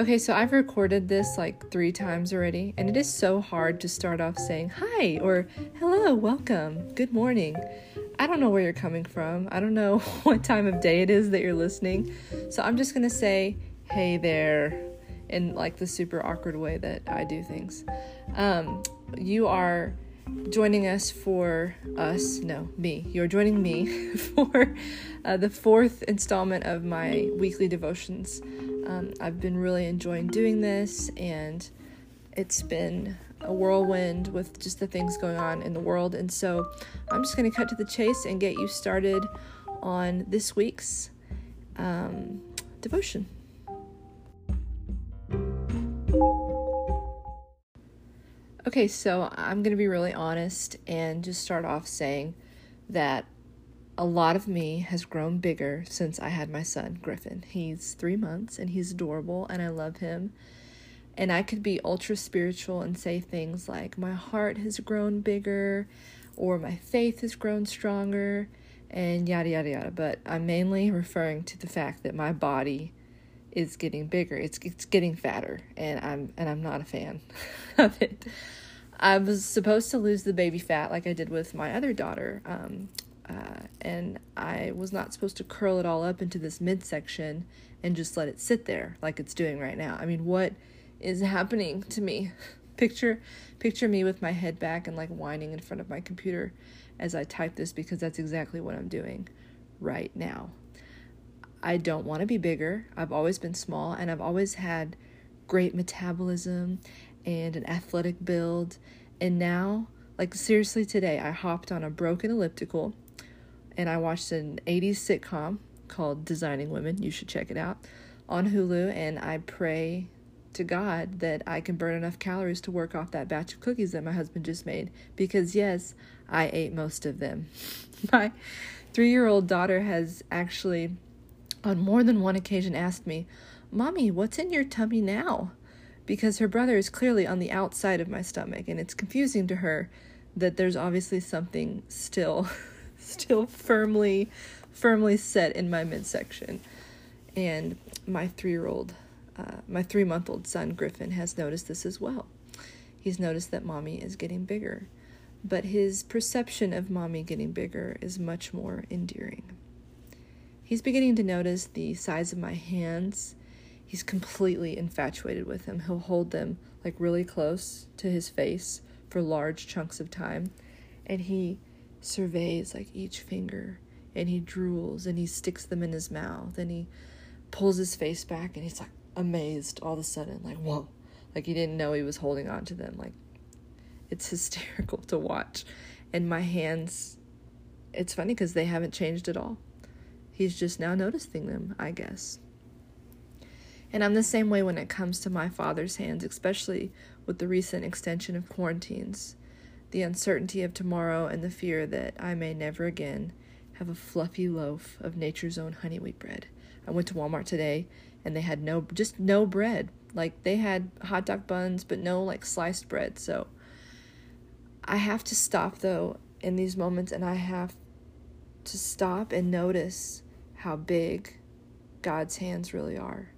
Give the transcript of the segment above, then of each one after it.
Okay, so I've recorded this like three times already, and it is so hard to start off saying hi or hello, welcome, good morning. I don't know where you're coming from. I don't know what time of day it is that you're listening. So I'm just gonna say, hey there, in like the super awkward way that I do things. Um, you are joining us for us, no, me. You're joining me for uh, the fourth installment of my weekly devotions. Um, I've been really enjoying doing this, and it's been a whirlwind with just the things going on in the world. And so I'm just going to cut to the chase and get you started on this week's um, devotion. Okay, so I'm going to be really honest and just start off saying that a lot of me has grown bigger since I had my son, Griffin. He's three months and he's adorable and I love him. And I could be ultra spiritual and say things like, my heart has grown bigger or my faith has grown stronger and yada yada yada. But I'm mainly referring to the fact that my body is getting bigger. It's it's getting fatter and I'm and I'm not a fan of it. I was supposed to lose the baby fat like I did with my other daughter. Um, uh, and I was not supposed to curl it all up into this midsection and just let it sit there like it's doing right now. I mean, what is happening to me? picture picture me with my head back and like whining in front of my computer as I type this because that's exactly what I'm doing right now. I don't want to be bigger. I've always been small and I've always had great metabolism and an athletic build. And now, like seriously today, I hopped on a broken elliptical and I watched an 80s sitcom called Designing Women. You should check it out on Hulu. And I pray to God that I can burn enough calories to work off that batch of cookies that my husband just made. Because, yes, I ate most of them. my three year old daughter has actually, on more than one occasion, asked me, Mommy, what's in your tummy now? Because her brother is clearly on the outside of my stomach, and it's confusing to her that there's obviously something still still firmly firmly set in my midsection. And my three year old, uh, my three month old son, Griffin, has noticed this as well. He's noticed that mommy is getting bigger, but his perception of mommy getting bigger is much more endearing. He's beginning to notice the size of my hands. He's completely infatuated with them. He'll hold them like really close to his face for large chunks of time, and he surveys like each finger and he drools and he sticks them in his mouth and he pulls his face back and he's like amazed all of a sudden like whoa. Like he didn't know he was holding on to them like it's hysterical to watch. And my hands it's funny because they haven't changed at all. He's just now noticing them i guess. And i'm the same way when it comes to my father's hands especially with the recent extension of quarantines the uncertainty of tomorrow, and the fear that I may never again have a fluffy loaf of nature's own honey wheat bread. I went to Walmart today and they had no, just no bread. Like they had hot dog buns, but no like sliced bread. So I have to stop though in these moments and I have to stop and notice how big God's hands really are.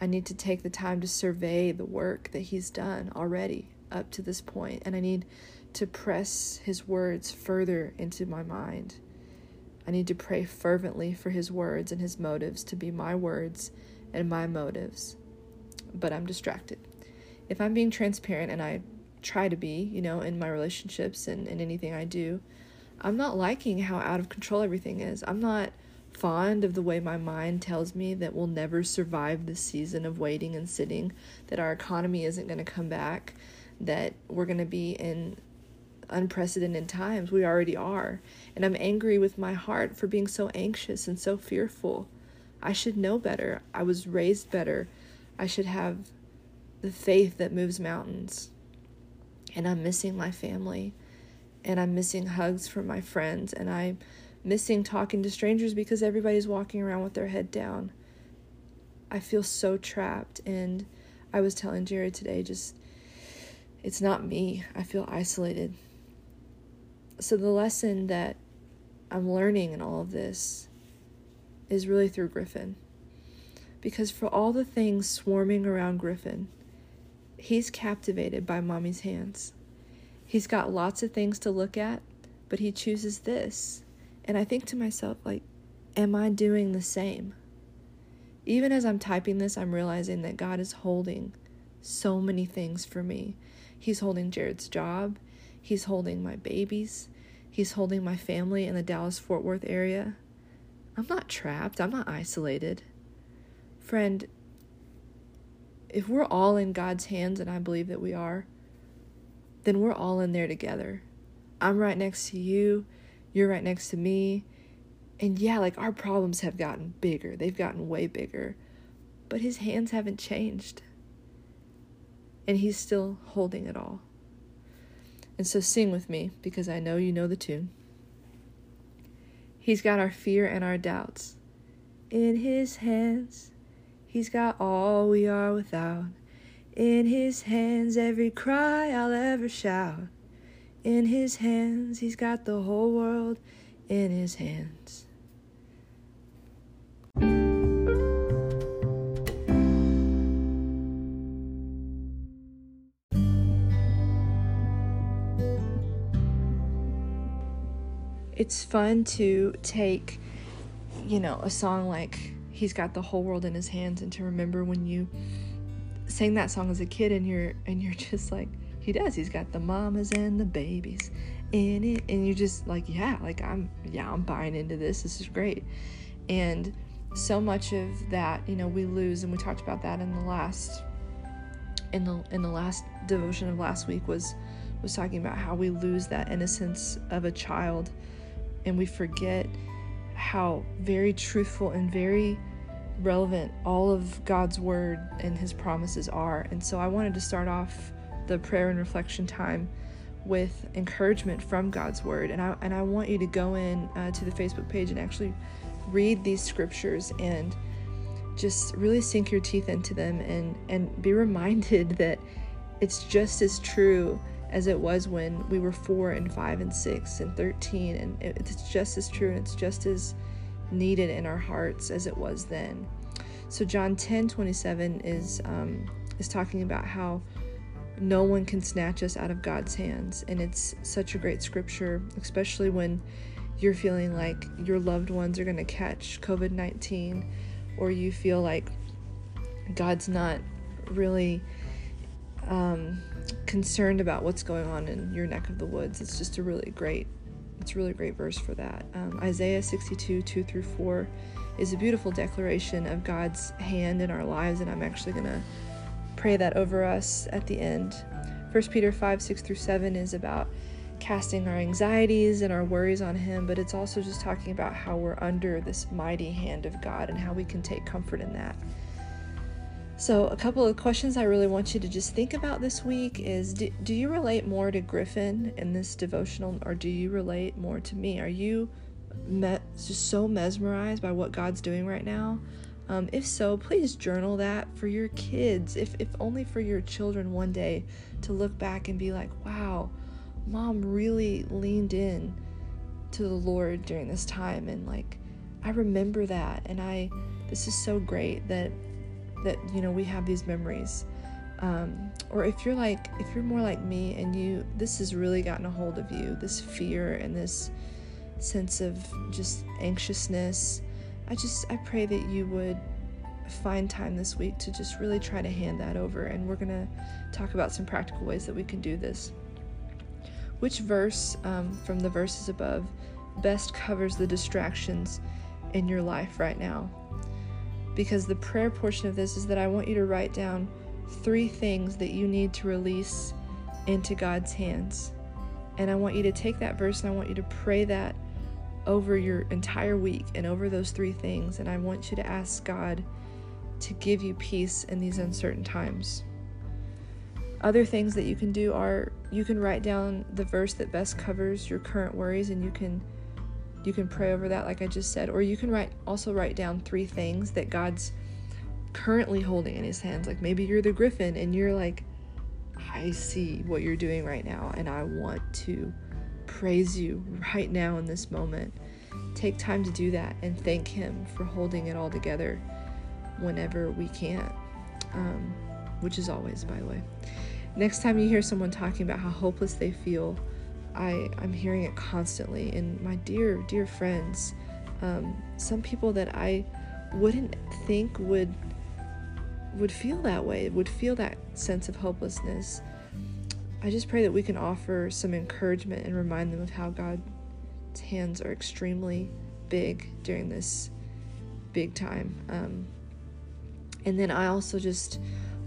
I need to take the time to survey the work that He's done already up to this point, and I need to press His words further into my mind. I need to pray fervently for His words and His motives to be my words and my motives. But I'm distracted. If I'm being transparent, and I try to be, you know, in my relationships and in anything I do, I'm not liking how out of control everything is. I'm not fond of the way my mind tells me that we'll never survive this season of waiting and sitting, that our economy isn't going to come back, that we're going to be in unprecedented times. We already are. And I'm angry with my heart for being so anxious and so fearful. I should know better. I was raised better. I should have the faith that moves mountains. And I'm missing my family. And I'm missing hugs from my friends. And I'm missing talking to strangers because everybody's walking around with their head down. I feel so trapped. And I was telling Jared today, just, it's not me. I feel isolated so the lesson that I'm learning in all of this is really through Griffin. Because for all the things swarming around Griffin, he's captivated by mommy's hands. He's got lots of things to look at, but he chooses this. And I think to myself, like, am I doing the same? Even as I'm typing this, I'm realizing that God is holding so many things for me. He's holding Jared's job, He's holding my babies, He's holding my family in the Dallas Fort Worth area. I'm not trapped, I'm not isolated. Friend, if we're all in God's hands, and I believe that we are, then we're all in there together. I'm right next to you, you're right next to me. And yeah, like our problems have gotten bigger, they've gotten way bigger, but His hands haven't changed. And He's still holding it all. And so sing with me because I know you know the tune. He's got our fear and our doubts in His hands. He's got all we are without. In His hands, every cry I'll ever shout. In His hands, He's got the whole world in His hands. It's fun to take, you know, a song like He's Got the Whole World in His Hands and to remember when you sang that song as a kid and you're and you're just like he does. He's got the mamas and the babies in it. And you're just like yeah like i'm yeah i'm buying into this. This is great. And so much of that you know we lose and we talked about that in the last in the in the last devotion of last week was was talking about how we lose that innocence of a child and we forget how very truthful and very relevant all of God's word and his promises are. And so I wanted to start off the prayer and reflection time with encouragement from God's word. And I and I want you to go in uh, to the Facebook page and actually read these scriptures and just really sink your teeth into them and and be reminded that it's just as true as it was when we were four and five and six and 13. And it's just as true and it's just as needed in our hearts as it was then. So John 10 27 is, um, is talking about how no one can snatch us out of God's hands. And it's such a great scripture, especially when you're feeling like your loved ones are going to catch COVID 19 or you feel like God's not really um, concerned about what's going on in your neck of the woods. It's just a really great, it's really great verse for that. Um, Isaiah 62, 2 through 4 is a beautiful declaration of God's hand in our lives, and I'm actually going to pray that over us at the end. 1 Peter 5, 6 through 7 is about casting our anxieties and our worries on Him, but it's also just talking about how we're under this mighty hand of God and how we can take comfort in that. So, a couple of questions I really want you to just think about this week is do, do you relate more to Griffin in this devotional, or do you relate more to me? Are you me- just so mesmerized by what God's doing right now? Um, if so, please journal that for your kids, if, if only for your children one day to look back and be like, wow, mom really leaned in to the Lord during this time. And like, I remember that. And I, this is so great that that you know we have these memories. Um, or if you're like if you're more like me and you this has really gotten a hold of you this fear and this sense of just anxiousness i just i pray that you would find time this week to just really try to hand that over. And we're going to talk about some practical ways that we can do this. Which verse um, from the verses above best covers the distractions in your life right now because the prayer portion of this is that I want you to write down three things that you need to release into God's hands. And I want you to take that verse and I want you to pray that over your entire week and over those three things. And I want you to ask God to give you peace in these uncertain times. Other things that you can do are you can write down the verse that best covers your current worries and you can you can pray over that like I just said or you can write also write down three things that God's currently holding in his hands like maybe you're the griffin and you're like I see what you're doing right now and I want to praise you right now in this moment take time to do that and thank him for holding it all together whenever we can't, um, which is always, by the way. Next time you hear someone talking about how hopeless they feel, I, I'm hearing it constantly. And my dear, dear friends, um, some people that I wouldn't think would would feel that way, would feel that sense of hopelessness. I just pray that we can offer some encouragement and remind them of how God's hands are extremely big during this big time. Um, and then I also just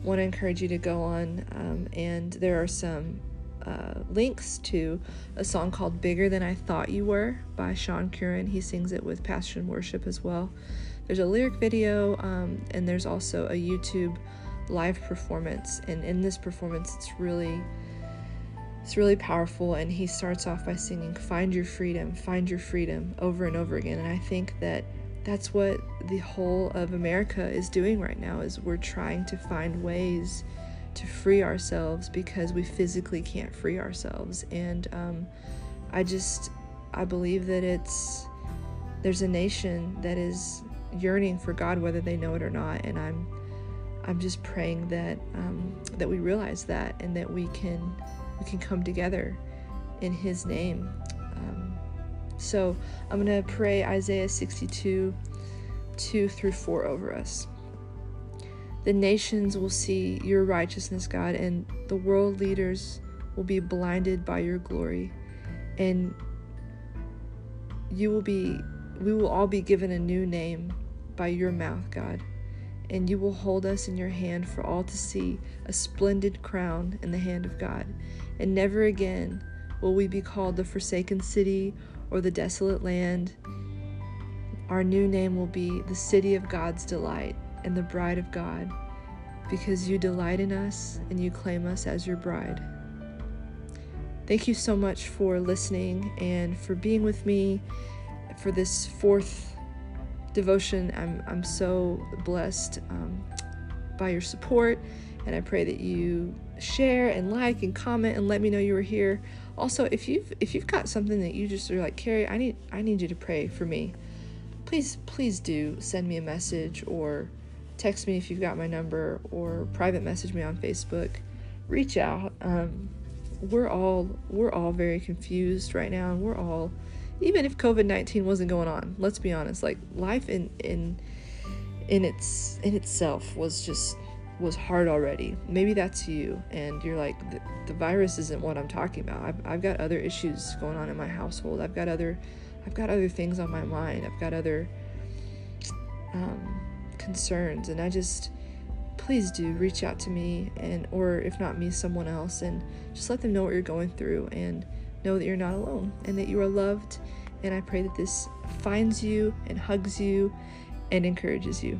want to encourage you to go on, um, and there are some uh, links to a song called Bigger Than I Thought You Were by Sean Curran. He sings it with Passion Worship as well. There's a lyric video, um, and there's also a YouTube live performance. And in this performance, it's really it's really powerful and he starts off by singing find your freedom find your freedom over and over again and i think that that's what the whole of america is doing right now is we're trying to find ways to free ourselves because we physically can't free ourselves and um, i just i believe that it's there's a nation that is yearning for god whether they know it or not and i'm i'm just praying that um, that we realize that and that we can we can come together in His name. Um, so I'm going to pray Isaiah 62 2 through 4 over us. The nations will see your righteousness, God, and the world leaders will be blinded by your glory. And you will be, we will all be given a new name by your mouth, God and you will hold us in your hand for all to see, a splendid crown in the hand of God. And never again will we be called the forsaken city or the desolate land. Our new name will be the city of God's delight and the bride of God, because you delight in us and you claim us as your bride. Thank you so much for listening and for being with me for this fourth devotion. I'm, I'm so blessed um, by your support, and I pray that you share and like and comment and let me know you were here. Also, if you've if you've got something that you just are like, Carrie, I need I need you to pray for me. Please, please do send me a message or text me if you've got my number or private message me on Facebook. Reach out. Um, we're all we're all very confused right now, and we're all even if COVID nineteen wasn't going on, let's be honest, like life in in in its in itself was just was hard already. Maybe that's you, and you're like, the, the virus isn't what I'm talking about. I've, I've got other issues going on in my household. I've got other, I've got other things on my mind. I've got other um, concerns, and I just, please do reach out to me, and or if not me, someone else, and just let them know what you're going through, and know that you're not alone and that you are loved. And I pray that this finds you and hugs you and encourages you.